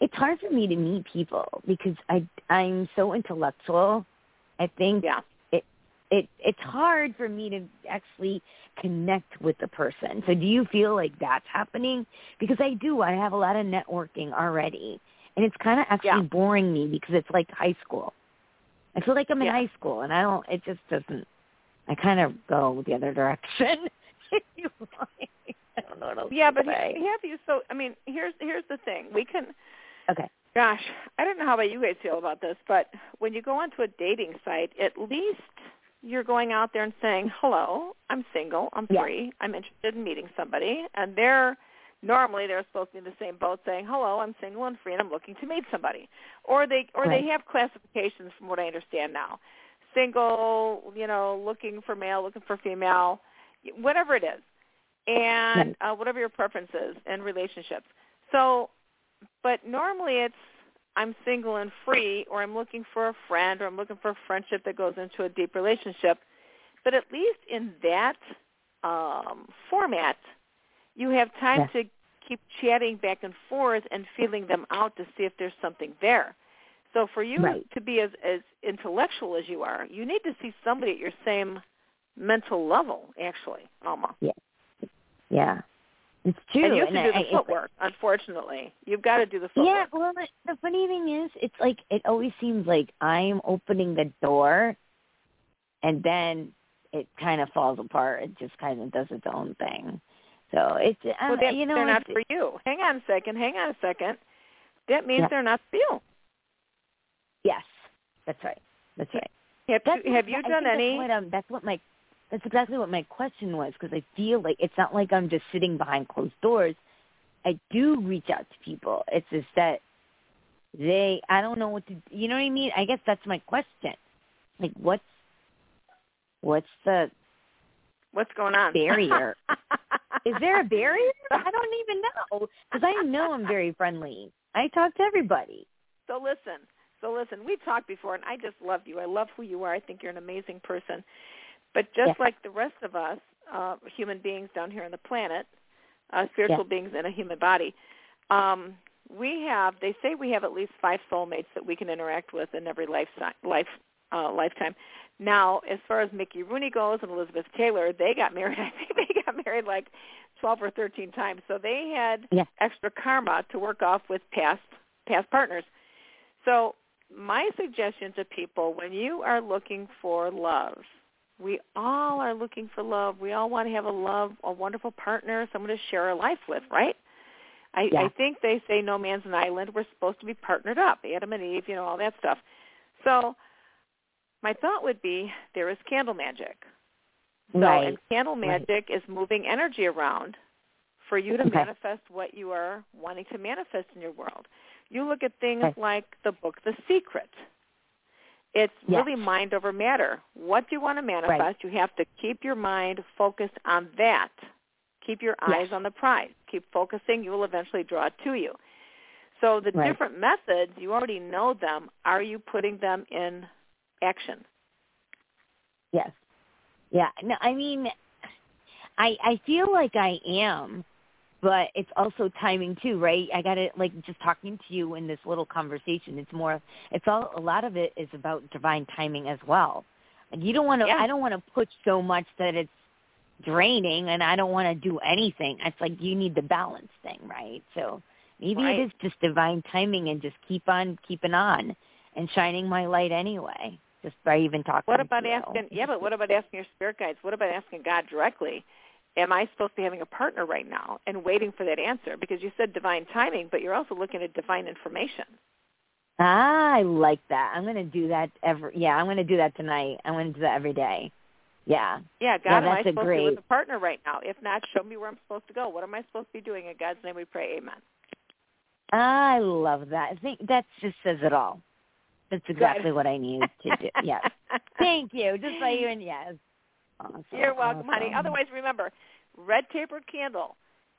it's hard for me to meet people because I I'm so intellectual. I think Yeah. it it it's hard for me to actually connect with the person. So do you feel like that's happening? Because I do. I have a lot of networking already. And it's kind of actually Yeah. boring me because it's like high school. I feel like I'm in Yeah. high school and I don't it just doesn't I kind of go the other direction. [LAUGHS] [LAUGHS] if you like. I don't know what else yeah, to but say. he- have you? So I mean, here's here's the thing. We can. Okay. Gosh, I don't know how about you guys feel about this, but when you go onto a dating site, at least you're going out there and saying, "Hello, I'm single, I'm Yeah. free, I'm interested in meeting somebody," and they're normally they're supposed to be in the same boat, saying, "Hello, I'm single and free, and I'm looking to meet somebody," or they or Right. they have classifications from what I understand now, single, you know, looking for male, looking for female, whatever it is, and uh, whatever your preference is in relationships. So, but normally it's I'm single and free, or I'm looking for a friend, or I'm looking for a friendship that goes into a deep relationship. But at least in that um, format, you have time Yeah. to keep chatting back and forth and feeling them out to see if there's something there. So for you Right. to be as, as intellectual as you are, you need to see somebody at your same mental level, actually, Alma. Yeah. It's true. And you have to and do I- the footwork, unfortunately. You've got to do the footwork. Yeah, well, the- funny thing is, it's like it always seems like I'm opening the door, and then it kind of falls apart. It just kind of does its own thing. So it's Well, um, that, you know they're not for you. Hang on a second. Hang on a second. That means Yeah. they're not for you. yes, that's right. That's right. Have That's you, what- have you done any? That's what, um, that's what my that's exactly what my question was because I feel like it's not like I'm just sitting behind closed doors. I do reach out to people. It's just that they I don't know what to you know what I mean? I guess that's my question. Like what's what's the What's going on? barrier? [LAUGHS] Is there a barrier? I don't even know because I know I'm very friendly. I talk to everybody. So listen, so listen. we've talked before, and I just love you. I love who you are. I think you're an amazing person. But just Yeah. like the rest of us, uh, human beings down here on the planet, uh, spiritual beings in a human body, um, we have. They say we have at least five soulmates that we can interact with in every life life uh, lifetime. Now, as far as Mickey Rooney goes and Elizabeth Taylor, they got [LAUGHS] married. I think they got married like twelve or thirteen times. So they had Yeah. extra karma to work off with past past partners. So my suggestion to people when you are looking for love, we all are looking for love. We all want to have a love, a wonderful partner, someone to share our life with, right? I, Yeah. I think they say no man's an island. We're supposed to be partnered up, Adam and Eve, you know, all that stuff. So my thought would be there is candle magic. So, Right. and candle Right. magic is moving energy around for you to Okay. manifest what you are wanting to manifest in your world. You look at things Okay. like the book The Secret. It's Yes. really mind over matter. What do you want to manifest? You have to keep your mind focused on that. Keep your eyes Yes. on the prize. Keep focusing. You will eventually draw it to you. So the Right. different methods, you already know them. Are you putting them in action? Yes. Yeah. No, I mean, I I feel like I am, but it's also timing too, right? I got to like just talking to you in this little conversation. It's more. It's all. A lot of it is about divine timing as well. Like you don't want to. Yeah. I don't want to push so much that it's draining, and I don't want to do anything. It's like you need the balance thing, right? So maybe Right. it is just divine timing, and just keep on keeping on and shining my light anyway. Just by even talking. What about to you. asking? Yeah, but what about asking your spirit guides? What about asking God directly? Am I supposed to be having a partner right now and waiting for that answer? Because you said divine timing, but you're also looking at divine information. Ah, I like that. I'm gonna do that every. Yeah, I'm gonna do that tonight. I'm gonna do that every day. Yeah. Yeah, God, Yeah, am I supposed to be with a partner right now? If not, show me where I'm supposed to go. What am I supposed to be doing? In God's name we pray, amen. I love that. I think that just says it all. That's exactly what I need to do. Yes. [LAUGHS] Thank you. Just by you and yes. Awesome. You're welcome, honey. Otherwise, remember, red tapered candle.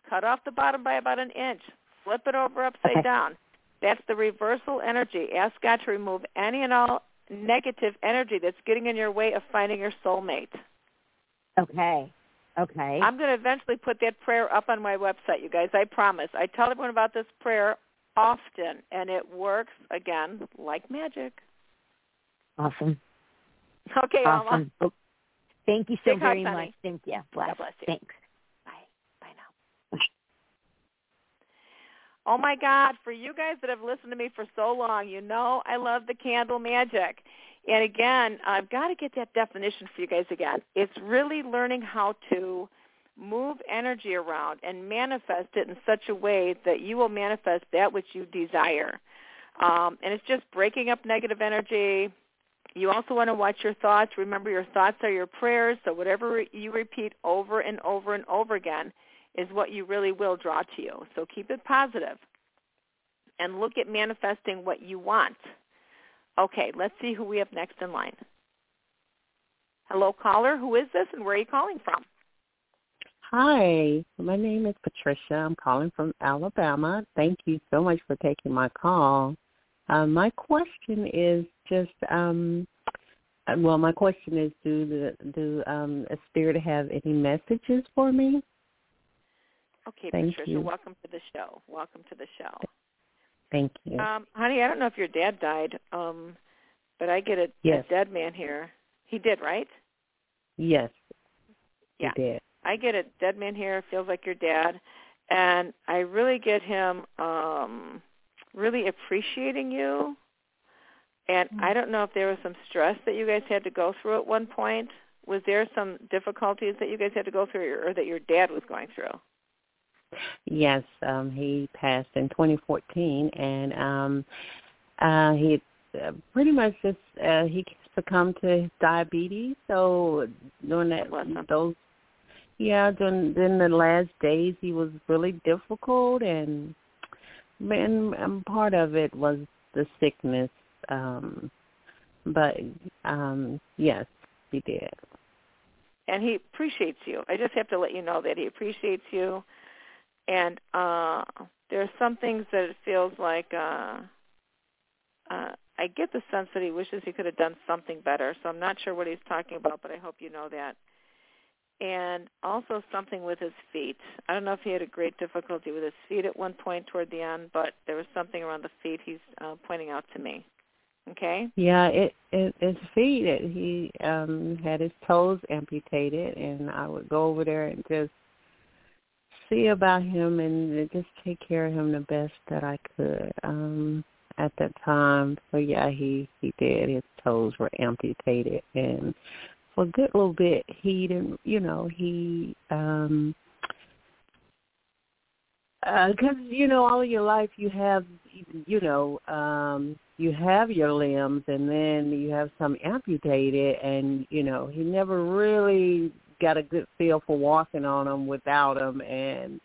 Cut off the bottom by about an inch. Flip it over upside Okay. [LAUGHS] down. That's the reversal energy. Ask God to remove any and all negative energy that's getting in your way of finding your soulmate. Okay. Okay. I'm going to eventually put that prayer up on my website, you guys. I promise. I tell everyone about this prayer often, and it works, again, like magic. awesome. Okay, Alma. Awesome. Oh, Thank you so Big very hugs, much. honey. Thank you. Bless. God bless you. Thanks. Bye. Bye now. [LAUGHS] Oh my God, for you guys that have listened to me for so long, you know I love the candle magic. And again, I've got to get that definition for you guys again. It's really learning how to move energy around and manifest it in such a way that you will manifest that which you desire. Um, and it's just breaking up negative energy. You also want to watch your thoughts. Remember, your thoughts are your prayers. So whatever you repeat over and over and over again is what you really will draw to you. So keep it positive and look at manifesting what you want. Okay, let's see who we have next in line. Hello, caller. Who is this and where are you calling from? Hi, my name is Patricia. I'm calling from Alabama. Thank you so much for taking my call. Uh, my question is just, um, uh, well, my question is, do the do um, a spirit have any messages for me? Okay, Thank Patricia, you. welcome to the show. Welcome to the show. Thank you. Um, honey, I don't know if your dad died, um, but I get a, Yes. a dead man here. He did, right? yes, Yeah. you did. I get a dead man here, feels like your dad, and I really get him um really appreciating you. And I don't know if there was some stress that you guys had to go through at one point. Was there some difficulties that you guys had to go through or that your dad was going through? Yes, um, he passed in 2014, and um, uh, he uh, pretty much just uh, he succumbed to his diabetes. So during that Bless him. those yeah during during the last days he was really difficult, and and, and part of it was the sickness. Um, but um, yes, he did. and he appreciates you. I just have to let you know that he appreciates you. And uh there are some things that it feels like uh uh I get the sense that he wishes he could have done something better. So I'm not sure what he's talking about, but I hope you know that. And also something with his feet. I don't know if he had a great difficulty with his feet at one point toward the end, but there was something around the feet he's uh, pointing out to me. Okay? Yeah, it, it his feet. It, he um had his toes amputated, and I would go over there and just see about him and just take care of him the best that I could. Um at that time, so yeah, he he did. His toes were amputated, and for a good little bit, he didn't. You know, he um because you know all of your life you have you know um you have your limbs and then you have some amputated and you know he never really got a good feel for walking on them without them and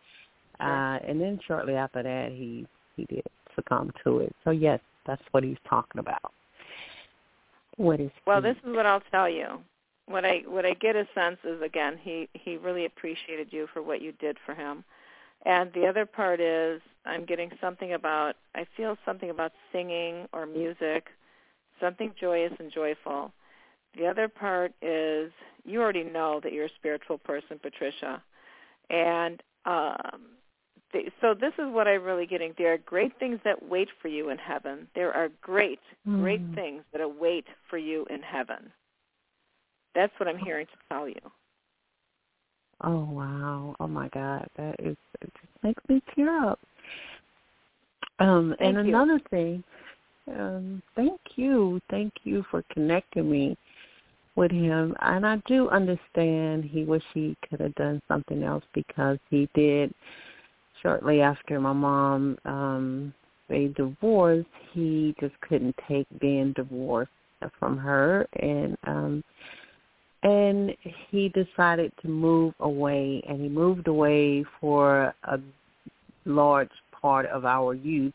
uh and then shortly after that he he did succumb to it. So yes that's what he's talking about. What is Well, he- this is what I'll tell you. What I what I get a sense is again he he really appreciated you for what you did for him, and the other part is I'm getting something about I feel something about singing or music, something joyous and joyful. The other part is you already know that you're a spiritual person, Patricia, and um, the, so this is what I'm really getting. There are great things that wait for you in heaven. There are great, great Mm. things that await for you in heaven. That's what I'm hearing to tell you. Oh wow! Oh my God, that is it just makes me tear up. Um, and Thank you. another thing, um, thank you, thank you for connecting me with him. And I do understand he wish he could have done something else because he did shortly after my mom um they divorced. He just couldn't take being divorced from her, and um and he decided to move away and he moved away for a large part of our youth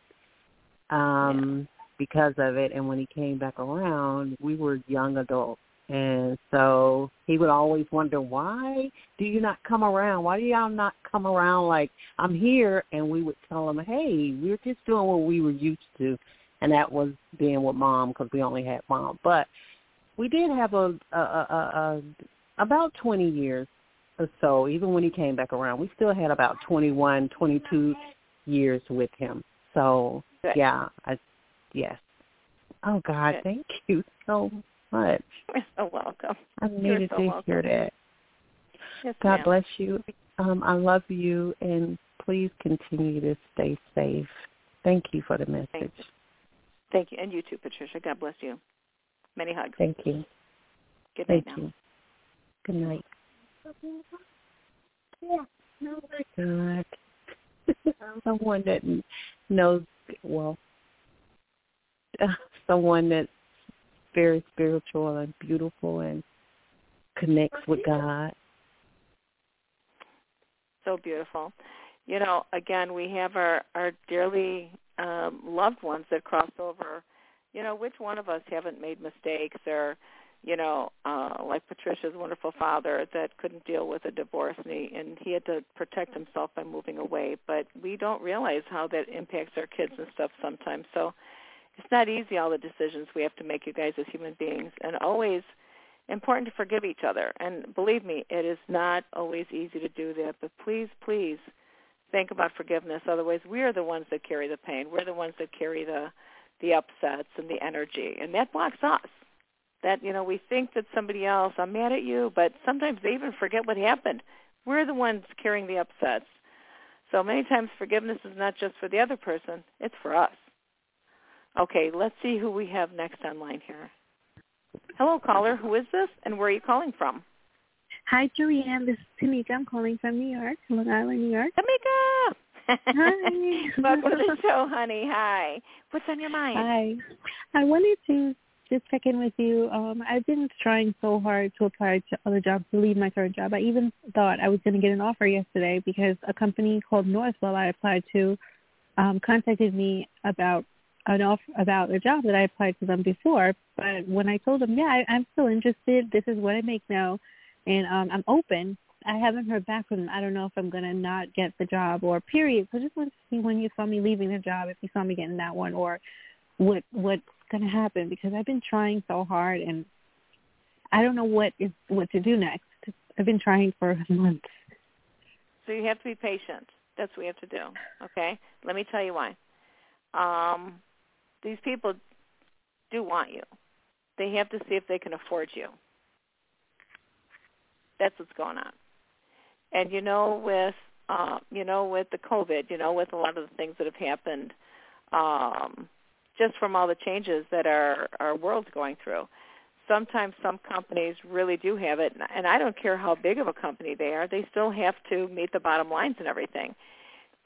um because of it. And when he came back around we were young adults. And so he would always wonder why do you not come around? Why do y'all not come around? Like i'm here. And we would tell him hey we're just doing what we were used to. And that was being with mom because we only had mom. But we did have a, a, a, a, about 20 years or so. Even when he came back around, we still had about 21, 22 years with him. So Good. yeah, I yes. Oh God, Good. thank you so much. You're so welcome. I You're needed so to welcome. hear that. Yes, God ma'am. bless you. Um, I love you, and please continue to stay safe. Thank you for the message. Thank you. Thank you, and you too, Patricia. God bless you. Many hugs. Thank you. Good night Thank now. you. Good night. Yeah. [LAUGHS] God. someone that knows well. Uh, [LAUGHS] someone that's very spiritual and beautiful and connects with God. So beautiful. You know, again, we have our our dearly um, loved ones that cross over. You know, which one of us haven't made mistakes or you know, uh, like Patricia's wonderful father that couldn't deal with a divorce and he, and he had to protect himself by moving away. But we don't realize how that impacts our kids and stuff sometimes. So it's not easy all the decisions we have to make, you guys, as human beings, and always important to forgive each other. And believe me, it is not always easy to do that. But please, please think about forgiveness. Otherwise, we are the ones that carry the pain. We're the ones that carry the the upsets and the energy, and that blocks us. That you know we think that somebody else i'm mad at you but sometimes they even forget what happened. We're the ones carrying the upsets. So many times forgiveness is not just for the other person it's for us. Okay let's see who we have next online here. Hello caller. Who is this and where are you calling from? Hi Joanne. this is tamika. I'm calling from new york long island new york. Tamika hi welcome to the [LAUGHS] show honey hi what's on your mind hi i wanted to just check in with you. Um, I've been trying so hard to apply to other jobs to leave my current job. I even thought I was going to get an offer yesterday because a company called Northwell I applied to um, contacted me about an off about a job that I applied to them before. But when I told them, yeah, I, I'm still interested. This is what I make now, and um, I'm open. I haven't heard back from them. I don't know if I'm gonna not get the job or period. So I just wanted to see when you saw me leaving the job, if you saw me getting that one, or what what going to happen because I've been trying so hard and I don't know what is what to do next. I've been trying for [LAUGHS] months. So you have to be patient. That's what we have to do. Okay? Let me tell you why. Um, these people do want you. They have to see if they can afford you. That's what's going on. And you know, with uh, you know, with the COVID, you know, with a lot of the things that have happened, um, just from all the changes that our our world's going through. Sometimes some companies really do have it, and I don't care how big of a company they are, they still have to meet the bottom lines and everything.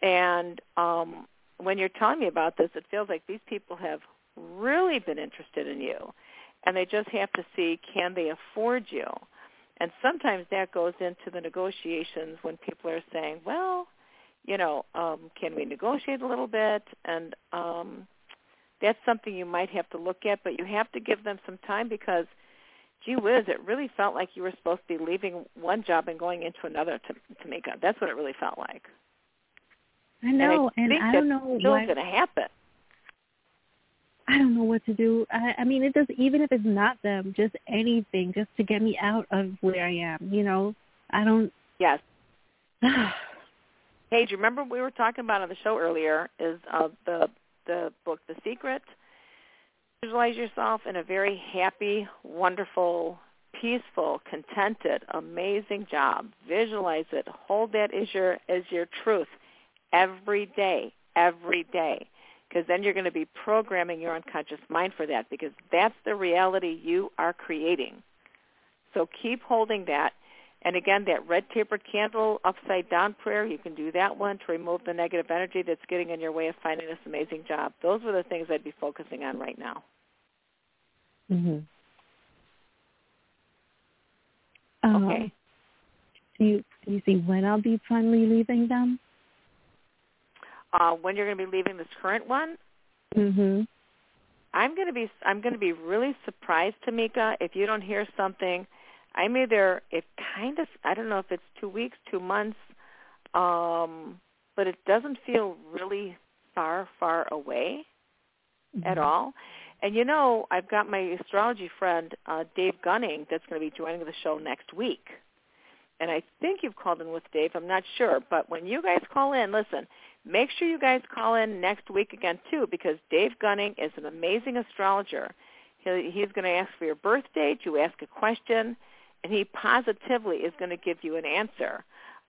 And um, when you're telling me about this, it feels like these people have really been interested in you, and they just have to see can they afford you. And sometimes that goes into the negotiations when people are saying, well, you know, um, can we negotiate a little bit? And um, that's something you might have to look at, but you have to give them some time because, gee whiz, it really felt like you were supposed to be leaving one job and going into another to to make up. That's what it really felt like. I know, and I, and I don't know what's going to happen. I don't know what to do. I, I mean, it does. Even if it's not them, just anything, just to get me out of where I am. You know, I don't. Yes. hey, do you remember we were talking about on the show earlier? Is uh, the the book The Secret. Visualize yourself in a very happy, wonderful, peaceful, contented, amazing job. Visualize it. Hold that as your as your truth every day, every day. Because then you're going to be programming your unconscious mind for that because that's the reality you are creating. So keep holding that and again, that red tapered candle upside down prayer, you can do that one to remove the negative energy that's getting in your way of finding this amazing job. Those were the things I'd be focusing on right now. Mhm. Okay. Um, do you do you see when I'll be finally leaving them? Uh, when you're going to be leaving this current one? Mhm. I'm going to be I'm going to be really surprised, Tamika, if you don't hear something I'm either it kind of I don't know if it's two weeks, two months, um, but it doesn't feel really far, far away mm-hmm. at all. And you know, I've got my astrology friend uh, Dave Gunning that's going to be joining the show next week. And I think you've called in with Dave. I'm not sure, but when you guys call in, listen, make sure you guys call in next week again too, because Dave Gunning is an amazing astrologer. He, he's going to ask for your birth date. You ask a question and he positively is going to give you an answer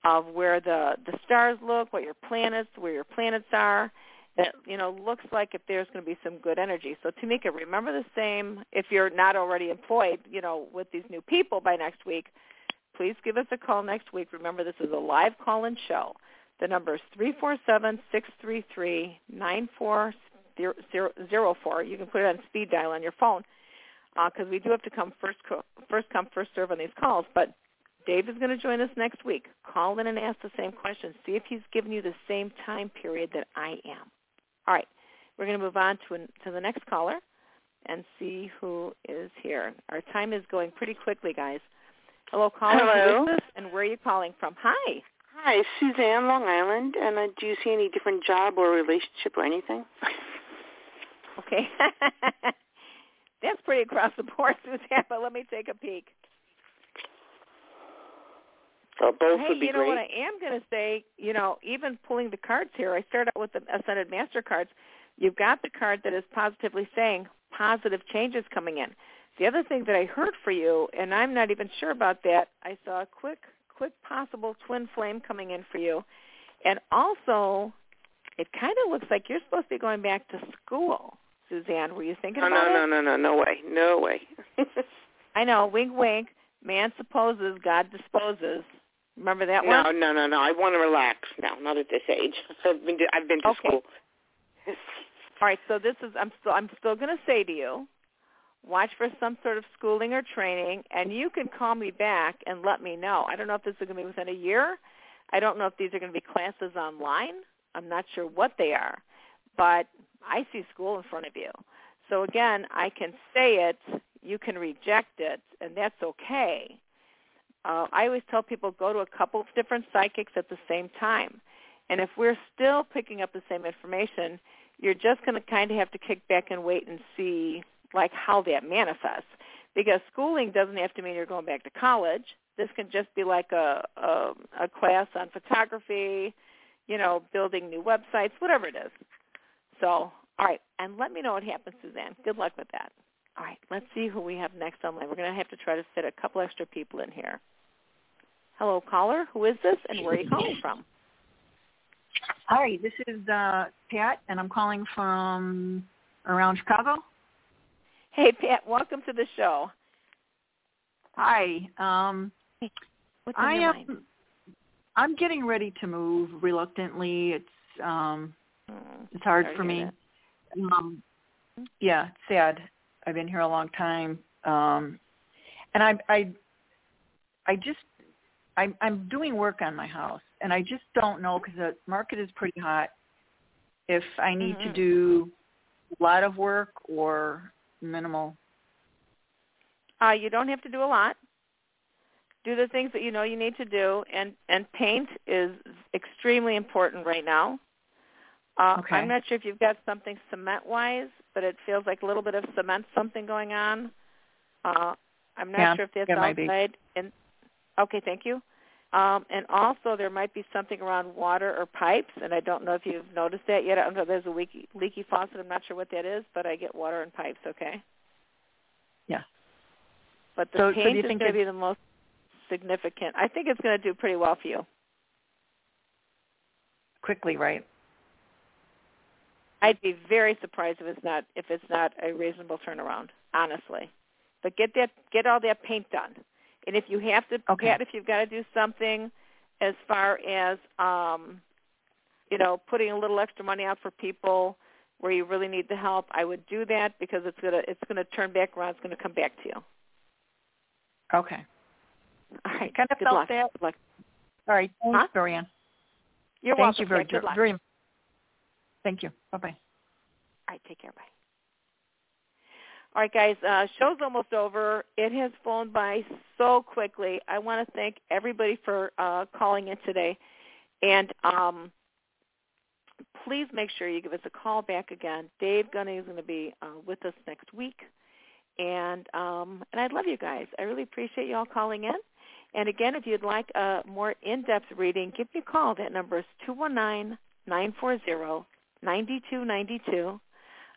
of where the the stars look, what your planets, where your planets are. That you know looks like if there's going to be some good energy. So Tamika, remember the same. If you're not already employed, you know, with these new people by next week, please give us a call next week. Remember, this is a live call-in show. The number is 347-633-9404. You can put it on speed dial on your phone because uh, we do have to come first, co- first come, first serve on these calls. But Dave is going to join us next week. Call in and ask the same questions. See if he's given you the same time period that I am. All right. We're going to move on to, an, to the next caller and see who is here. Our time is going pretty quickly, guys. Hello, caller. Hello. Who is this, and where are you calling from? Hi. Hi, Suzanne, Long Island. And uh, do you see any different job or relationship or anything? [LAUGHS] okay. [LAUGHS] That's pretty across the board, [LAUGHS] Suzanne, but let me take a peek. So both hey, would be you know great. what I am going to say? You know, even pulling the cards here, I start out with the Ascended Master cards. You've got the card that is positively saying positive changes coming in. The other thing that I heard for you, and I'm not even sure about that, I saw a quick, quick possible twin flame coming in for you. And also, it kind of looks like you're supposed to be going back to school, Suzanne. Were you thinking no, about no, it? No, no, no, no way. No way. [LAUGHS] I know, wink, wink. Man supposes, God disposes. Remember that no, one? No, no, no, no. I want to relax now. Not at this age. [LAUGHS] I've been to, I've been to okay. school. All right, so this is I'm still I'm still going to say to you, watch for some sort of schooling or training, and you can call me back and let me know. I don't know if this is going to be within a year. I don't know if these are going to be classes online. I'm not sure what they are, but I see school in front of you. So again, I can say it, you can reject it, and that's okay. Uh, I always tell people go to a couple of different psychics at the same time. And if we're still picking up the same information, you're just going to kind of have to kick back and wait and see like how that manifests. Because schooling doesn't have to mean you're going back to college. This can just be like a, a, a class on photography, you know, building new websites, whatever it is. So, all right, and let me know what happens, Suzanne. Good luck with that. All right, let's see who we have next online. We're going to have to try to fit a couple extra people in here. Hello, caller. Who is this, and where are you calling from? Hi, this is uh, Pat, and I'm calling from around Chicago. Hey, Pat. Welcome to the show. Hi. Um, What's I am. mind? I'm getting ready to move reluctantly. It's um, Oh, it's hard for me. Um, yeah, it's sad. I've been here a long time, um, and I, I, I just, I'm, I'm doing work on my house, and I just don't know because the market is pretty hot. If I need to Mhm. do a lot of work or minimal. Uh, you don't have to do a lot. Do the things that you know you need to do, and and paint is extremely important right now. Uh, Okay. I'm not sure if you've got something cement-wise, but it feels like a little bit of cement something going on. Uh, I'm not Yeah, sure if that's it might be. outside. And okay, thank you. Um, and also, there might be something around water or pipes, and I don't know if you've noticed that yet. I don't know. There's a leaky, leaky faucet. I'm not sure what that is, but I get water and pipes. Okay. Yeah. But the So- so do paint you is think going to be the most significant. I think it's going to do pretty well for you. Quickly, right? I'd be very surprised if it's not if it's not a reasonable turnaround, honestly. But get that get all that paint done. And if you have to Okay. Pat, if you've got to do something as far as um you know, putting a little extra money out for people where you really need the help, I would do that because it's gonna it's gonna turn back around, it's gonna come back to you. Okay. All right. Kind of Good felt luck. that. Good luck. All right. Thanks, Huh? Jorianne. You're Thank welcome. you very. Good luck. very. Thank you. Bye bye. All right, take care. Bye. All right, guys, uh, show's almost over. It has flown by so quickly. I want to thank everybody for uh, calling in today. And um, please make sure you give us a call back again. Dave Gunning is going to be uh, with us next week. And um, and I love you guys. I really appreciate you all calling in. And again, if you'd like a more in-depth reading, give me a call. That number is two one nine nine four zero ninety two ninety two.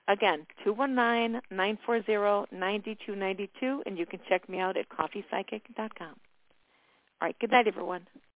Again, two one nine nine four zero ninety two ninety two, and you can check me out at coffeepsychic.com. All right, good night, everyone.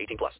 18 plus.